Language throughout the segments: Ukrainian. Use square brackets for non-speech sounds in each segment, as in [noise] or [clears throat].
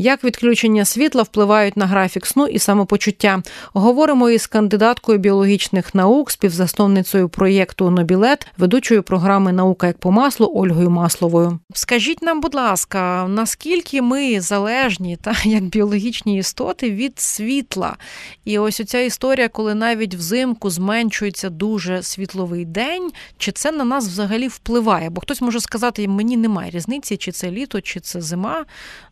Як відключення світла впливають на графік сну і самопочуття? Говоримо із кандидаткою біологічних наук, співзасновницею проєкту Нобілет, ведучою програми Наука як по маслу Ольгою Масловою. Скажіть нам, будь ласка, наскільки ми залежні та [laughs] як біологічні істоти від світла? І ось оця історія, коли навіть взимку зменшується дуже світловий день, чи це на нас взагалі впливає? Бо хтось може сказати, мені немає різниці, чи це літо, чи це зима.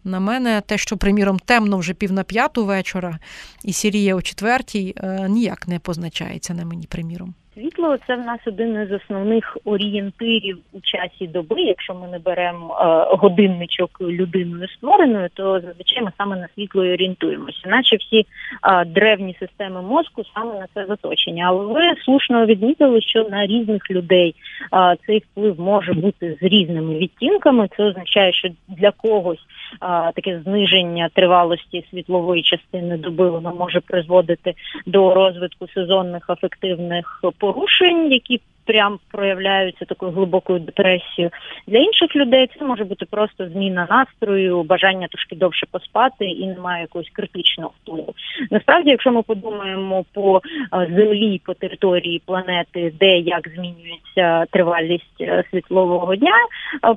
На мене те, що, приміром, темно вже пів на п'яту вечора і сіріє о четвертій, е, ніяк не позначається на мені, приміром. Світло це в нас один із основних орієнтирів у часі доби. Якщо ми не беремо е, годинничок людиною створеною, то зазвичай ми саме на світло і орієнтуємося. Наче всі е, древні системи мозку саме на це заточені. Але ви слушно відмітили, що на різних людей цей вплив може бути з різними відтінками. Це означає, що для когось таке зниження тривалості світлової частини доби воно може призводити до розвитку сезонних афективних порушень, які прям проявляються такою глибокою депресією. Для інших людей це може бути просто зміна настрою, бажання трошки довше поспати і немає якогось критичного впливу. Насправді, якщо ми подумаємо по землі, по території планети, де як змінюється тривалість е, світлового дня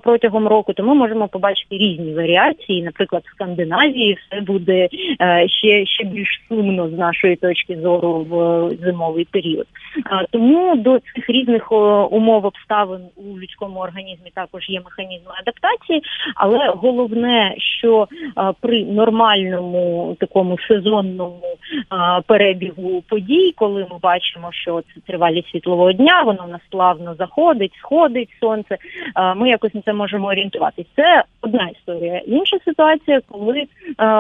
протягом року, то ми можемо побачити різні варіації. Наприклад, в Скандинавії все буде е, ще ще більш сумно з нашої точки зору в зимовий період. Тому до цих різних різних умов обставин у людському організмі також є механізми адаптації, але головне, що при нормальному такому сезонному перебігу подій, коли ми бачимо, що це тривалість світлового дня, воно в нас плавно заходить, сходить сонце. Ми якось на це можемо орієнтуватися. Це одна історія. Інша ситуація, коли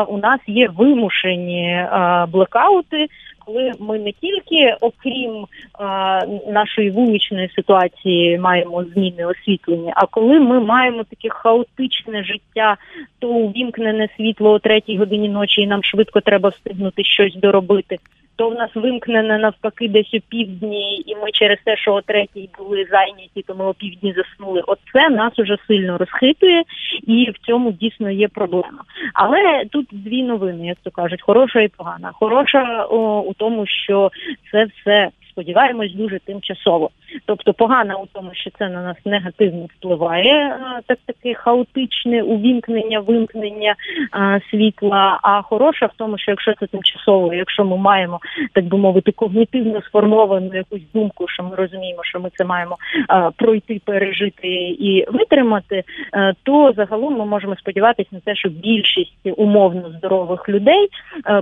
у нас є вимушені блекаути коли ми не тільки, окрім а, нашої вуличної ситуації, маємо зміни освітлення, а коли ми маємо таке хаотичне життя, то увімкнене світло о третій годині ночі, і нам швидко треба встигнути щось доробити то в нас вимкнене навпаки десь у півдні, і ми через те, що о третій були зайняті, то ми о півдні заснули. Оце нас уже сильно розхитує, і в цьому дійсно є проблема. Але тут дві новини, як то кажуть, хороша і погана. Хороша о, у тому, що це все сподіваємось, дуже тимчасово. Тобто погана у тому, що це на нас негативно впливає, так таке хаотичне увімкнення, вимкнення а, світла. А хороша в тому, що якщо це тимчасово, якщо ми маємо так би мовити когнітивно сформовану якусь думку, що ми розуміємо, що ми це маємо а, пройти, пережити і витримати, а, то загалом ми можемо сподіватися на те, що більшість умовно здорових людей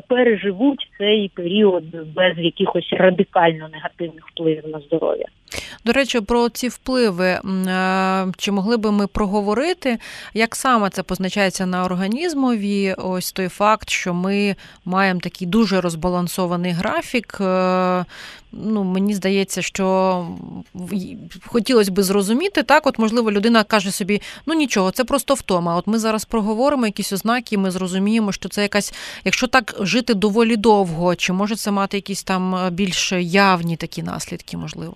переживуть цей період без якихось радикально негативних впливів на здоров'я. До речі, про ці впливи е, чи могли би ми проговорити, як саме це позначається на організмові? Ось той факт, що ми маємо такий дуже розбалансований графік. Е, ну, Мені здається, що хотілося б зрозуміти, так, от, можливо, людина каже собі, ну нічого, це просто втома. От ми зараз проговоримо якісь ознаки, ми зрозуміємо, що це якась, якщо так жити доволі довго, чи може це мати якісь там е, більш явні такі наслідки, можливо?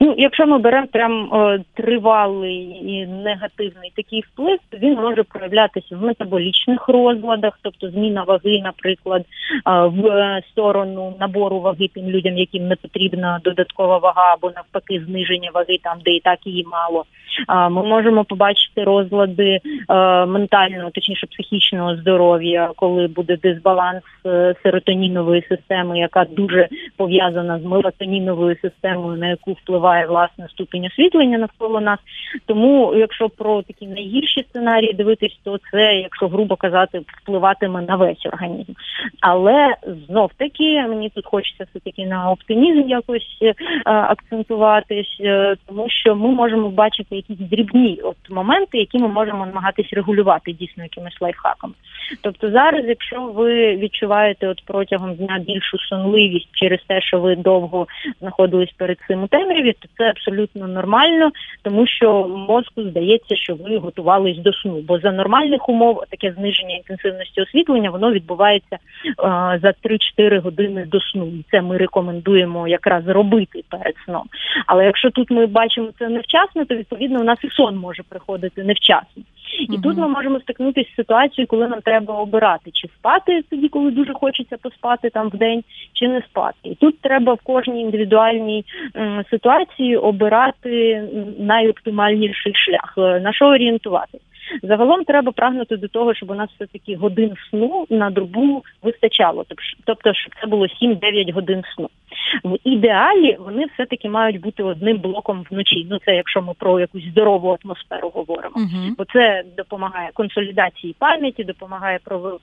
Ну, якщо ми беремо прям о, тривалий і негативний такий вплив, то він може проявлятися в метаболічних розладах, тобто зміна ваги, наприклад, в сторону набору ваги тим людям, яким не потрібна додаткова вага, або навпаки, зниження ваги там, де і так її мало. Ми можемо побачити розлади ментального, точніше психічного здоров'я, коли буде дисбаланс е, серотонінової системи, яка дуже пов'язана з мелатоніновою системою, на яку впливає власне ступінь освітлення навколо нас. Тому, якщо про такі найгірші сценарії дивитись, то це, якщо грубо казати, впливатиме на весь організм. Але знов таки мені тут хочеться все таки на оптимізм якось е, акцентуватись, е, тому що ми можемо бачити якісь дрібні от моменти, які ми можемо намагатись регулювати дійсно якимось лайфхаками. Тобто зараз, якщо ви відчуваєте от протягом дня більшу сонливість через те, що ви довго знаходились перед цим у темряві, то це абсолютно нормально, тому що мозку здається, що ви готувались до сну. Бо за нормальних умов таке зниження інтенсивності освітлення воно відбувається е, за 3-4 години до сну. І це ми рекомендуємо якраз робити перед сном. Але якщо тут ми бачимо це невчасно, то відповідно у нас і сон може приходити невчасно. І угу. тут ми можемо стикнутися з ситуацією, коли нам треба обирати, чи спати тоді, коли дуже хочеться поспати там в день, чи не спати. І тут треба в кожній індивідуальній м, ситуації обирати найоптимальніший шлях, е, на що орієнтуватися. Загалом треба прагнути до того, щоб у нас все таки годин сну на добу вистачало, тобто, щоб це було 7-9 годин сну. В ідеалі вони все-таки мають бути одним блоком вночі. Ну це якщо ми про якусь здорову атмосферу говоримо, uh-huh. бо це допомагає консолідації пам'яті, допомагає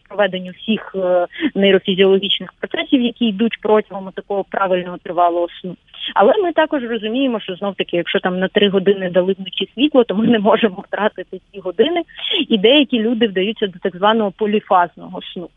проведенню всіх е, нейрофізіологічних процесів, які йдуть протягом такого правильного тривалого сну. Але ми також розуміємо, що знов таки, якщо там на три години дали вночі світло, то ми не можемо втратити ці години, і деякі люди вдаються до так званого поліфазного сну.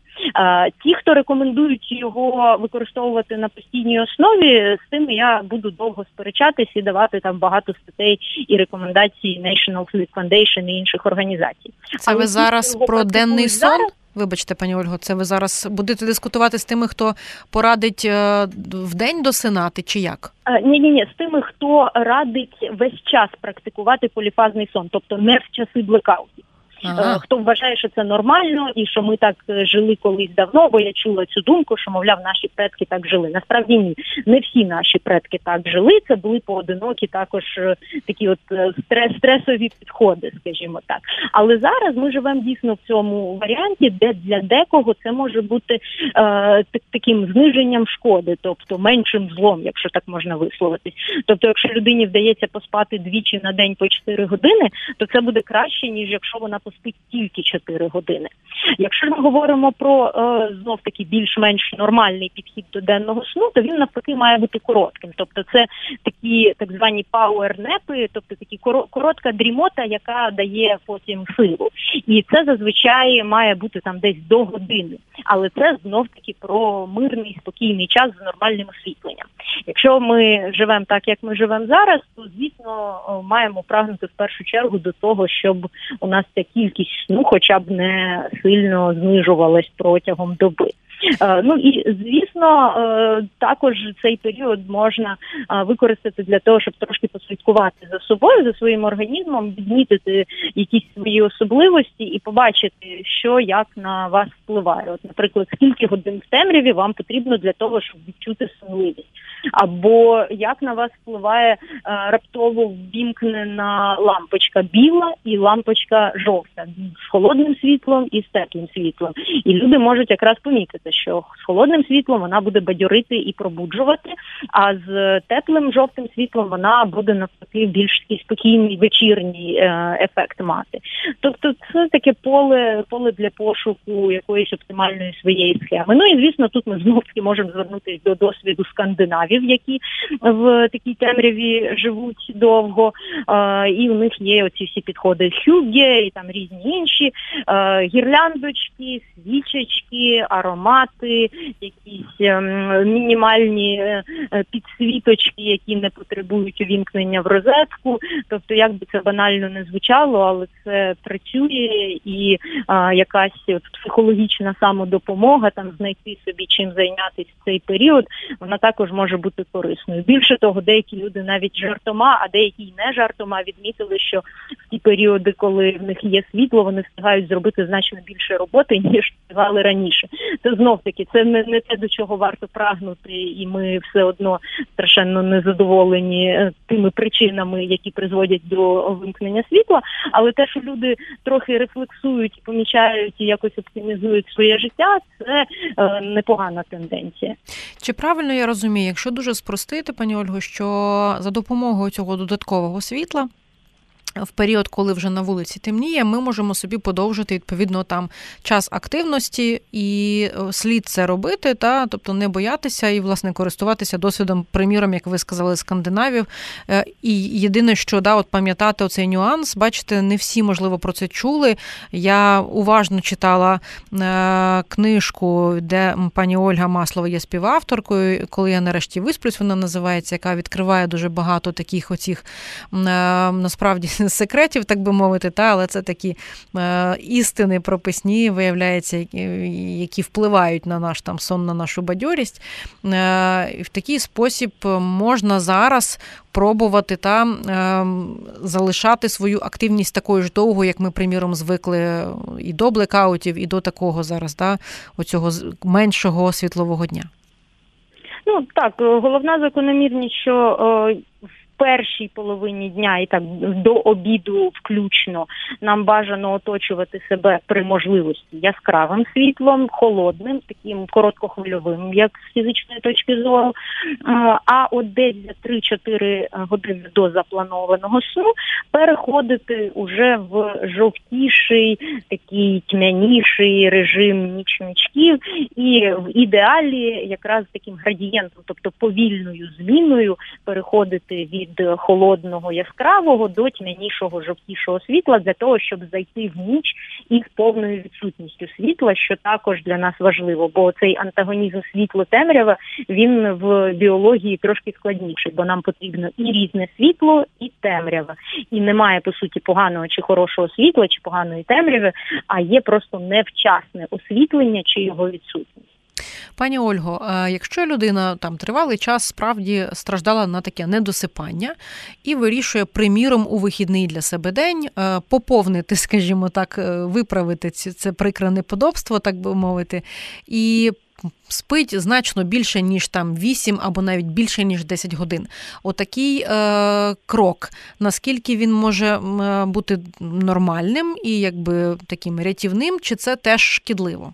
Ті, хто рекомендують його використовувати на постійній основі, з тим я буду довго сперечатись і давати там багато статей і рекомендацій National Sleep Foundation і інших організацій. Це Але ви зараз про денний сон? Зараз, Вибачте, пані Ольго, це ви зараз будете дискутувати з тими, хто порадить е, в день досинати, чи як? Ні, ні, ні, з тими, хто радить весь час практикувати поліфазний сон, тобто не в часи блекаутів. Ага. Е, хто вважає, що це нормально, і що ми так е, жили колись давно, бо я чула цю думку, що мовляв, наші предки так жили. Насправді ні, не всі наші предки так жили. Це були поодинокі, також е, такі от стрес, стресові підходи, скажімо так. Але зараз ми живемо дійсно в цьому варіанті, де для декого це може бути е, таким зниженням шкоди, тобто меншим злом, якщо так можна висловитись. Тобто, якщо людині вдається поспати двічі на день по 4 години, то це буде краще ніж якщо вона поспить тільки 4 години. Якщо ми говоримо про е, знов таки більш-менш нормальний підхід до денного сну, то він навпаки має бути коротким. Тобто, це такі так звані пауернепи, тобто такі коротка дрімота, яка дає потім силу. І це зазвичай має бути там десь до години. Але це знов таки про мирний спокійний час з нормальним освітленням. Якщо ми живемо так, як ми живемо зараз, то звісно маємо прагнути в першу чергу до того, щоб у нас ця кількість сну, хоча б не сильно знижувалась протягом доби. Е, ну і звісно, е, також цей період можна е, використати для того, щоб трошки послідкувати за собою, за своїм організмом, відмітити якісь свої особливості і побачити, що як на вас впливає. От, наприклад, скільки годин в темряві вам потрібно для того, щоб відчути сонливість, або як на вас впливає раптово ввімкнена лампочка біла і лампочка жовта з холодним світлом і з теплим світлом, і люди можуть якраз помітити здається, що з холодним світлом вона буде бадьорити і пробуджувати, а з теплим жовтим світлом вона буде навпаки більш такий спокійний вечірній е, ефект мати. Тобто, це таке поле поле для пошуку якоїсь оптимальної своєї схеми. Ну і звісно, тут ми знову таки можемо звернутися до досвіду скандинавів, які в такій темряві живуть довго, е, і у них є оці всі підходи хюгге і там різні інші е, гірляндочки, свічечки, аромат мати якісь ем, мінімальні е, е, підсвіточки, які не потребують увімкнення в розетку. Тобто, як би це банально не звучало, але це працює і якась от психологічна самодопомога, там знайти собі чим зайнятися в цей період, вона також може бути корисною. Більше того, деякі люди навіть жартома, а деякі й не жартома відмітили, що в ті періоди, коли в них є світло, вони встигають зробити значно більше роботи [laughs] ніж встигали раніше. Це знов таки це не не те, до чого варто прагнути, і ми все одно страшенно незадоволені е, тими причинами, які призводять до вимкнення світла. Але те, що люди трохи рефлексують, помічають і якось оптимізують своє життя, це е, непогана тенденція. Чи правильно я розумію, якщо дуже спростити, пані Ольго, що за допомогою цього додаткового світла в період, коли вже на вулиці темніє, ми можемо собі подовжити відповідно там час активності і е, слід це робити, та тобто не боятися і власне користуватися досвідом, приміром, як ви сказали, скандинавів. Е, і єдине, що да, от пам'ятати оцей нюанс, бачите, не всі можливо про це чули. Я уважно читала е, книжку, де пані Ольга Маслова є співавторкою. Коли я нарешті висплюсь, вона називається, яка відкриває дуже багато таких оцих насправді з секретів, так би мовити, та але це такі е, істини прописні, виявляється, які впливають на наш там сон, на нашу бадьорість. Е, В такий спосіб можна зараз пробувати та е, залишати свою активність такою ж довго, як ми, приміром, звикли і до блекаутів, і до такого зараз, да, оцього меншого світлового дня. Ну так, головна закономірність, що першій половині дня і так до обіду включно нам бажано оточувати себе при можливості яскравим світлом, холодним, таким короткохвильовим, як з фізичної точки зору. А от десь за 3-4 години до запланованого сну переходити уже в жовтіший, такий тьмяніший режим нічничків, і в ідеалі якраз таким градієнтом, тобто повільною зміною переходити від від холодного яскравого до тьмянішого жовтішого світла для того, щоб зайти в ніч із повною відсутністю світла, що також для нас важливо, бо цей антагонізм світло темрява він в біології трошки складніший, бо нам потрібно і різне світло, і темрява. І немає по суті поганого чи хорошого світла, чи поганої темряви, а є просто невчасне освітлення чи його відсутність. Пані Ольго, якщо людина там тривалий час справді страждала на таке недосипання і вирішує, приміром, у вихідний для себе день е, поповнити, [laughs] скажімо так, е, виправити це прикре неподобство, так би мовити, і спить значно більше, ніж там 8 або навіть більше, ніж 10 годин. Отакий е, крок, наскільки він може е, бути нормальним і якби таким рятівним, чи це теж шкідливо?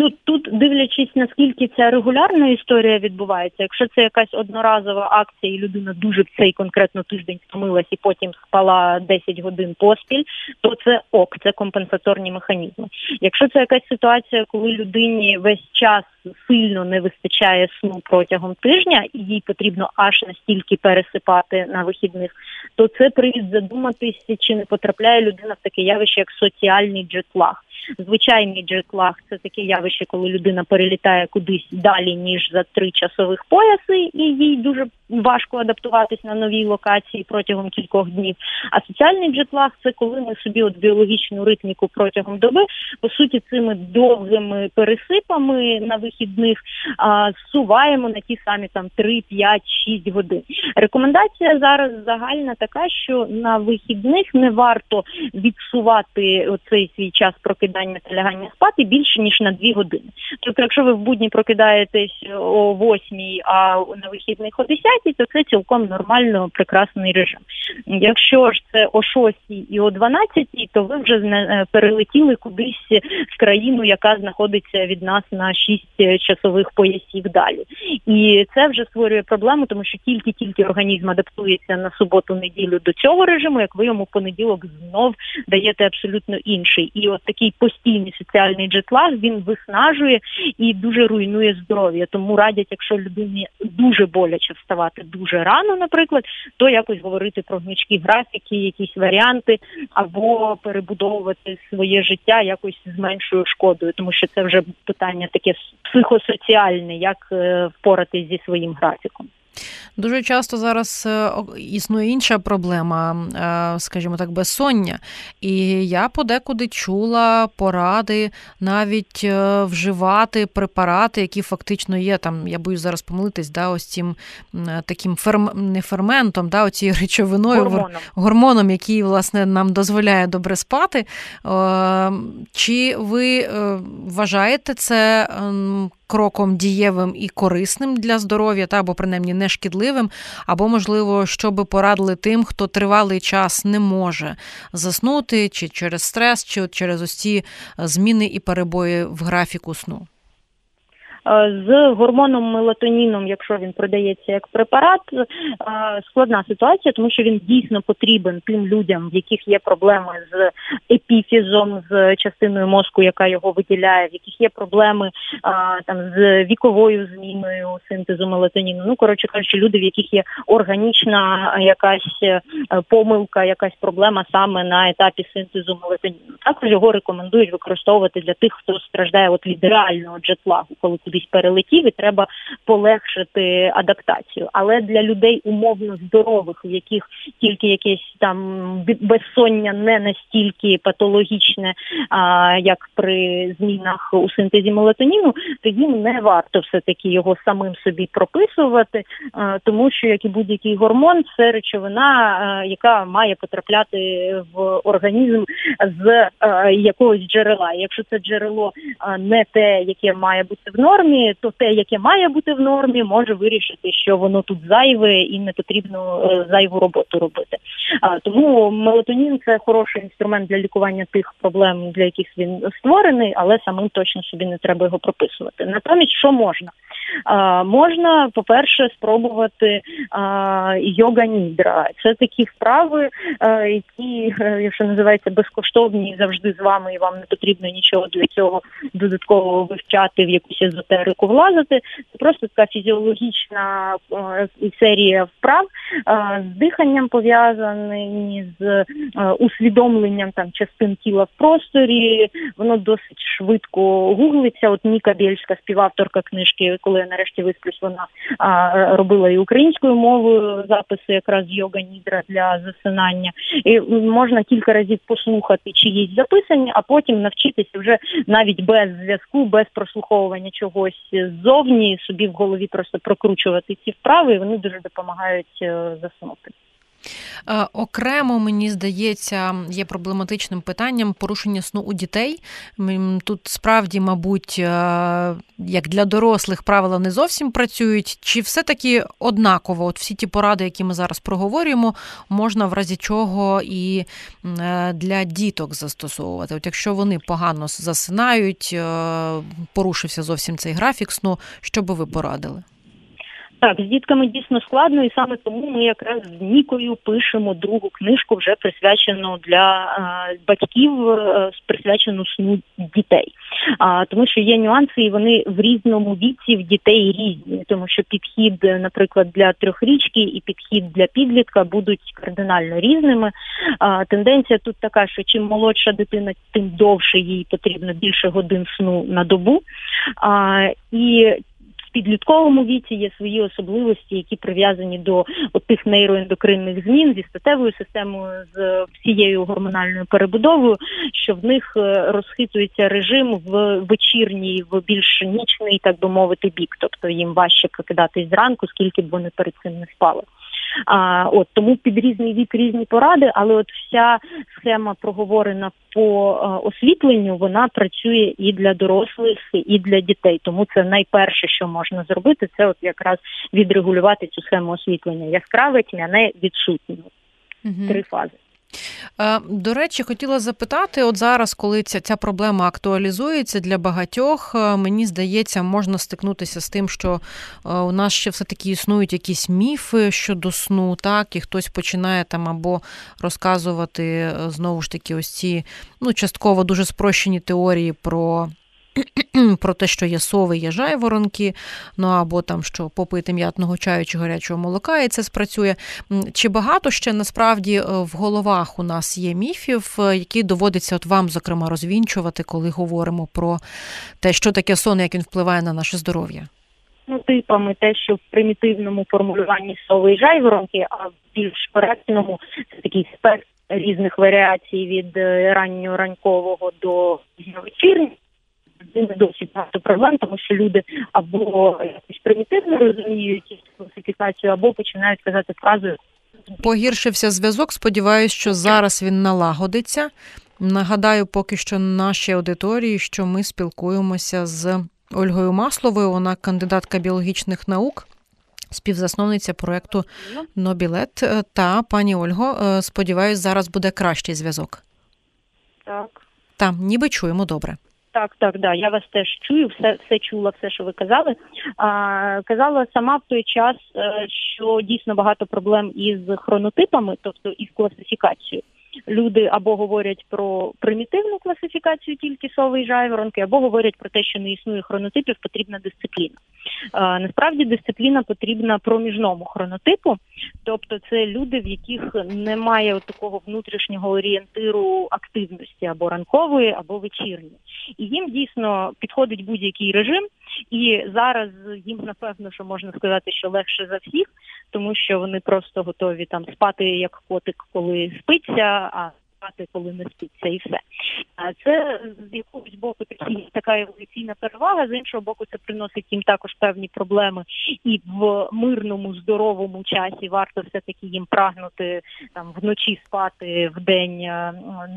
Ну тут дивлячись, наскільки ця регулярна історія відбувається, якщо це якась одноразова акція, і людина дуже в цей конкретно тиждень втомилась і потім спала 10 годин поспіль, то це ок, це компенсаторні механізми. Якщо це якась ситуація, коли людині весь час сильно не вистачає сну протягом тижня, і їй потрібно аж настільки пересипати на вихідних, то це привід задуматися, чи не потрапляє людина в таке явище, як соціальний джетлаг. Звичайний джетлаг – це таке явище, коли людина перелітає кудись далі ніж за три часових пояси, і їй дуже важко адаптуватись на новій локації протягом кількох днів. А соціальний джетлаг – це коли ми собі от біологічну ритміку протягом доби по суті цими довгими пересипами на вихідних а, суваємо на ті самі там 3, 5, 6 годин. Рекомендація зараз загальна така, що на вихідних не варто відсувати оцей свій час прокидання та лягання спати більше ніж на 2 години. Тобто, якщо ви в будні прокидаєтесь о 8, а на вихідних о 10, то це цілком нормально прекрасний режим. Якщо ж це о 6 і о 12, то ви вже е, перелетіли кудись в країну, яка знаходиться від нас на 6 часових поясів далі. І це вже створює проблему, тому що тільки-тільки організм адаптується на суботу-неділю до цього режиму, як ви йому в понеділок знов даєте абсолютно інший. І от такий постійний соціальний джетлаг він виснажує і дуже руйнує здоров'я. Тому радять, якщо людині дуже боляче вставати дуже рано, наприклад, то якось говорити про гнучкі графіки, якісь варіанти, або перебудовувати своє життя якось з меншою шкодою, тому що це вже питання таке психосоціальне, як е, впоратись зі своїм графіком. Дуже часто зараз е, існує інша проблема, е, скажімо так, безсоння. І я подекуди чула поради навіть е, вживати препарати, які фактично є там, я боюсь зараз помилитись, да, ось цим таким ферм... не ферментом, да, оцією речовиною гормоном. гормоном, який власне нам дозволяє добре спати. Чи ви вважаєте це ем, кроком дієвим і корисним для здоров'я, та або принаймні не шкідливим, або, можливо, що би порадили тим, хто тривалий час не може заснути, чи через стрес, чи через ось ці зміни і перебої в графіку сну. Е, з гормоном мелатоніном, якщо він продається як препарат, е, складна ситуація, тому що він дійсно потрібен тим людям, в яких є проблеми з епіфізом, з частиною мозку, яка його виділяє, в яких є проблеми е, там з віковою зміною синтезу мелатоніну. Ну коротше кажучи, люди, в яких є органічна якась помилка, якась проблема саме на етапі синтезу мелатоніну. Також його рекомендують використовувати для тих, хто страждає от від реального джетлагу, коли куди кудись перелетів, і треба полегшити адаптацію. Але для людей умовно здорових, у яких тільки якесь там безсоння не настільки патологічне, а, як при змінах у синтезі мелатоніну, то їм не варто все таки його самим собі прописувати, а, тому що як і будь-який гормон, це речовина, а, яка має потрапляти в організм з якогось джерела. Якщо це джерело не те, яке має бути в нормі, то те, яке має бути в нормі, може вирішити, що воно тут зайве і не потрібно е, зайву роботу робити. Тому мелатонін це хороший інструмент для лікування тих проблем, для яких він створений, але самим точно собі не треба його прописувати. Натомість, що можна? Можна, по-перше, спробувати йога нідра. Це такі вправи, які, е, якщо називається безкоштовні, завжди з вами, і вам не потрібно нічого для цього додатково вивчати в якусь езотерику влазити. Це просто така фізіологічна е, серія вправ з диханням пов'язані з е, усвідомленням там частин тіла в просторі. Воно досить швидко гуглиться. От Ніка Бєльська, співавторка книжки, коли я нарешті висплюсь, вона робила і українською мовою записи якраз йога нідра для засинання. І можна кілька разів послухати чиїсь записані, а потім навчитися вже навіть без зв'язку, без прослуховування чогось ззовні, собі в голові просто прокручувати ці вправи, і вони дуже допомагають е, заснути. Е, окремо, мені здається, є проблематичним питанням порушення сну у дітей. Тут справді, мабуть, е, як для дорослих правила не зовсім працюють, чи все-таки однаково, от всі ті поради, які ми зараз проговорюємо, можна в разі чого і е, для діток застосовувати. От Якщо вони погано засинають, порушився зовсім цей графік сну, що би ви порадили? Так, з дітками дійсно складно, і саме тому ми якраз з Нікою пишемо другу книжку, вже присвячену для е, батьків, е, присвячену сну дітей. А тому, що є нюанси, і вони в різному віці в дітей різні, тому що підхід, наприклад, для трьохрічки і підхід для підлітка будуть кардинально різними. А, Тенденція тут така, що чим молодша дитина, тим довше їй потрібно більше годин сну на добу. А, І підлітковому віці є свої особливості, які прив'язані до тих нейроендокринних змін зі статевою системою, з всією гормональною перебудовою, що в них е, розхитується режим в вечірній, в більш нічний, так би мовити, бік, тобто їм важче прокидатись зранку, скільки б вони перед цим не спали. А, От тому під різний вік різні поради, але от вся схема проговорена по а, освітленню, вона працює і для дорослих, і для дітей. Тому це найперше, що можна зробити, це от якраз відрегулювати цю схему освітлення. Яскраве, тьмяне, відсутнє. Угу. Три фази. Е, до речі, хотіла запитати: от зараз, коли ця ця проблема актуалізується для багатьох, е, мені здається, можна стикнутися з тим, що е, у нас ще все-таки існують якісь міфи щодо сну, так, і хтось починає там або розказувати знову ж таки ось ці ну, частково дуже спрощені теорії про [clears throat] про те, що є сови, є жайворонки, ну або там що попити м'ятного чаю чи гарячого молока, і це спрацює. Чи багато ще насправді е, в головах у нас є міфів, е, які доводиться от вам, зокрема, розвінчувати, коли говоримо про те, що таке сон, як він впливає на наше здоров'я? Ну, типами те, що в примітивному формулюванні сови і жайворонки, а в більш коректному це такий спектр різних варіацій від е, раннього ранкового до вечірнього не досить багато проблем, тому що люди або якось примітивно розуміють класифікацію, або починають казати фразу. Погіршився зв'язок. Сподіваюсь, що зараз він налагодиться. Нагадаю, поки що нашій аудиторії, що ми спілкуємося з Ольгою Масловою. Вона кандидатка біологічних наук, співзасновниця проекту Нобілет. Та пані Ольго, е, сподіваюсь, зараз буде кращий зв'язок. Так. Там, ніби чуємо добре. Так, так, да. Я вас теж чую, все все чула, все, що ви казали. А, Казала сама в той час, е, що дійсно багато проблем із хронотипами, тобто із класифікацією люди або говорять про примітивну класифікацію тільки сови і жайворонки, або говорять про те, що не існує хронотипів, потрібна дисципліна. А, насправді дисципліна потрібна проміжному хронотипу, тобто це люди, в яких немає такого внутрішнього орієнтиру активності або ранкової, або вечірньої. І їм дійсно підходить будь-який режим, І зараз їм напевно, що можна сказати, що легше за всіх, тому що вони просто готові там спати як котик, коли спиться. а спати, коли не спиться, і все. Це з якогось боку такі така еволюційна перевага, з іншого боку, це приносить їм також певні проблеми, і в мирному, здоровому часі варто все таки їм прагнути там вночі спати, в день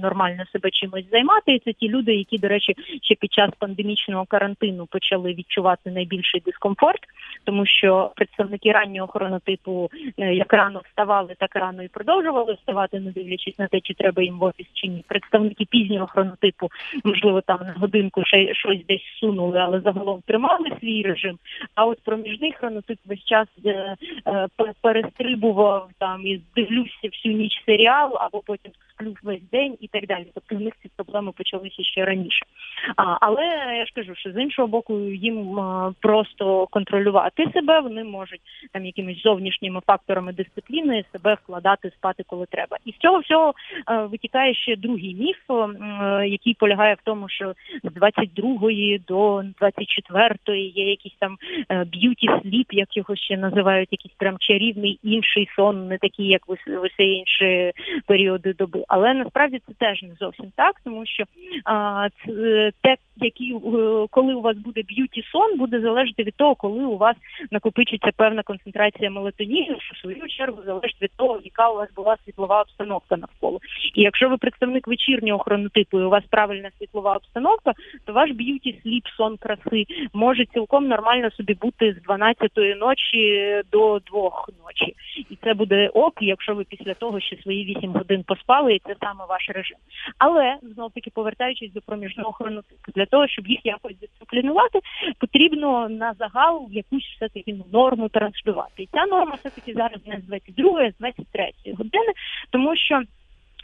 нормально себе чимось займати. І це ті люди, які, до речі, ще під час пандемічного карантину почали відчувати найбільший дискомфорт, тому що представники раннього хронотипу е, як рано вставали, так рано і продовжували вставати, не дивлячись на те, чи треба їм в офіс чи ні. Представники пізнього хронотипу, можливо, там на годинку ще щось десь сунули, але загалом тримали свій режим. А от проміжний хронотип весь час е, е, перестрибував там і дивлюся всю ніч серіал, або потім сплю весь день і так далі. Тобто в них ці проблеми почалися ще раніше. А, Але я ж кажу, що з іншого боку їм просто контролювати себе, вони можуть там якимись зовнішніми факторами дисципліни себе вкладати спати, коли треба. І з цього всього витікає ще другий міф, який полягає в тому, що з 22-ї до 24-ї є якийсь там beauty sleep, як його ще називають, якийсь прям чарівний інший сон, не такий, як усі інші періоди доби. Але насправді це теж не зовсім так, тому що це, те, які е, коли у вас буде beauty сон, буде залежати від того, коли у вас накопичиться певна концентрація мелатоніну, що в свою чергу залежить від того, яка у вас була світлова обстановка навколо. І якщо ви представник вечірнього хронотипу, і у вас правильна світлова обстановка, то ваш beauty sleep, сон краси може цілком нормально собі бути з 12-ї ночі до 2 ночі, і це буде ок, якщо ви після того ще свої 8 годин поспали, і це саме ваш режим. Але знов таки повертаючись до проміжного хронотипу, для того, щоб їх якось дисциплінувати, потрібно на загал якусь все таки норму транслювати. І ця норма все таки зараз не з 22, а з 23 години, тому що.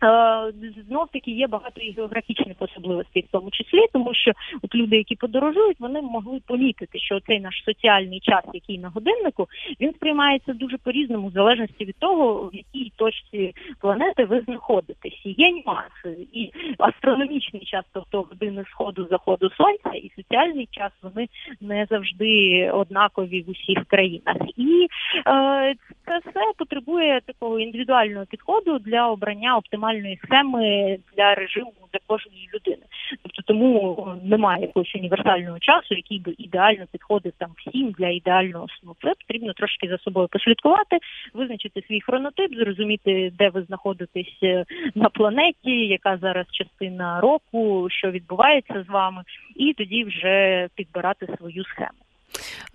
Е, Знов таки є багато і географічних особливостей, в тому числі, тому що от люди, які подорожують, вони могли помітити, що цей наш соціальний час, який на годиннику, він сприймається дуже по різному, в залежності від того, в якій точці планети ви знаходитесь. Є нюанси, і астрономічний час, тобто години сходу заходу сонця, і соціальний час вони не завжди однакові в усіх країнах. І е, це все потребує такого індивідуального підходу для обрання оптимальної схеми для режиму для кожної людини. Тобто тому немає якогось універсального часу, який би ідеально підходив там всім для ідеального сну. Це потрібно трошки за собою послідкувати, визначити свій хронотип, зрозуміти, де ви знаходитесь е, на планеті, яка зараз частина року, що відбувається з вами, і тоді вже підбирати свою схему.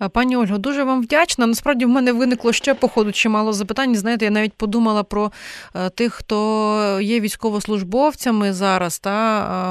Е, пані Ольго, дуже вам вдячна. Насправді в мене виникло ще по ходу чимало запитань. Знаєте, я навіть подумала про е, тих, хто є військовослужбовцями зараз, та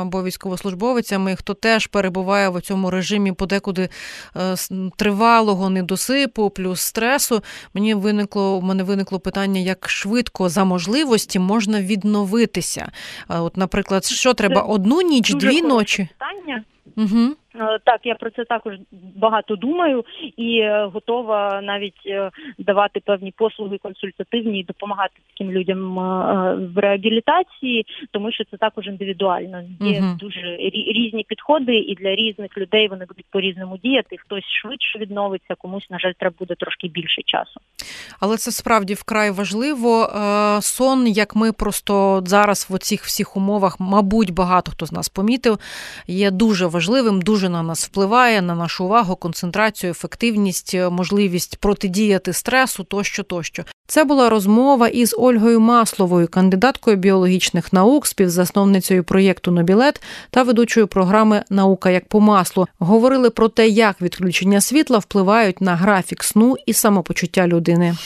або військовослужбовцями, хто теж перебуває в цьому режимі подекуди е, тривалого недосипу, плюс стресу. Мені виникло в мене виникло питання, як швидко за можливості можна відновитися. От, наприклад, що треба одну ніч, дві ночі? Питання. Угу. Так, я про це також багато думаю і е, готова навіть е, давати певні послуги консультативні і допомагати таким людям е, в реабілітації, тому що це також індивідуально. Є угу. дуже різні підходи, і для різних людей вони будуть по різному діяти. Хтось швидше відновиться, комусь на жаль, треба буде трошки більше часу. Але це справді вкрай важливо. Сон, як ми просто зараз в оцих всіх умовах, мабуть, багато хто з нас помітив, є дуже важливим. дуже дуже на нас впливає, на нашу увагу, концентрацію, ефективність, можливість протидіяти стресу тощо, тощо. Це була розмова із Ольгою Масловою, кандидаткою біологічних наук, співзасновницею проєкту Нобілет та ведучою програми Наука як по маслу. Говорили про те, як відключення світла впливають на графік сну і самопочуття людини.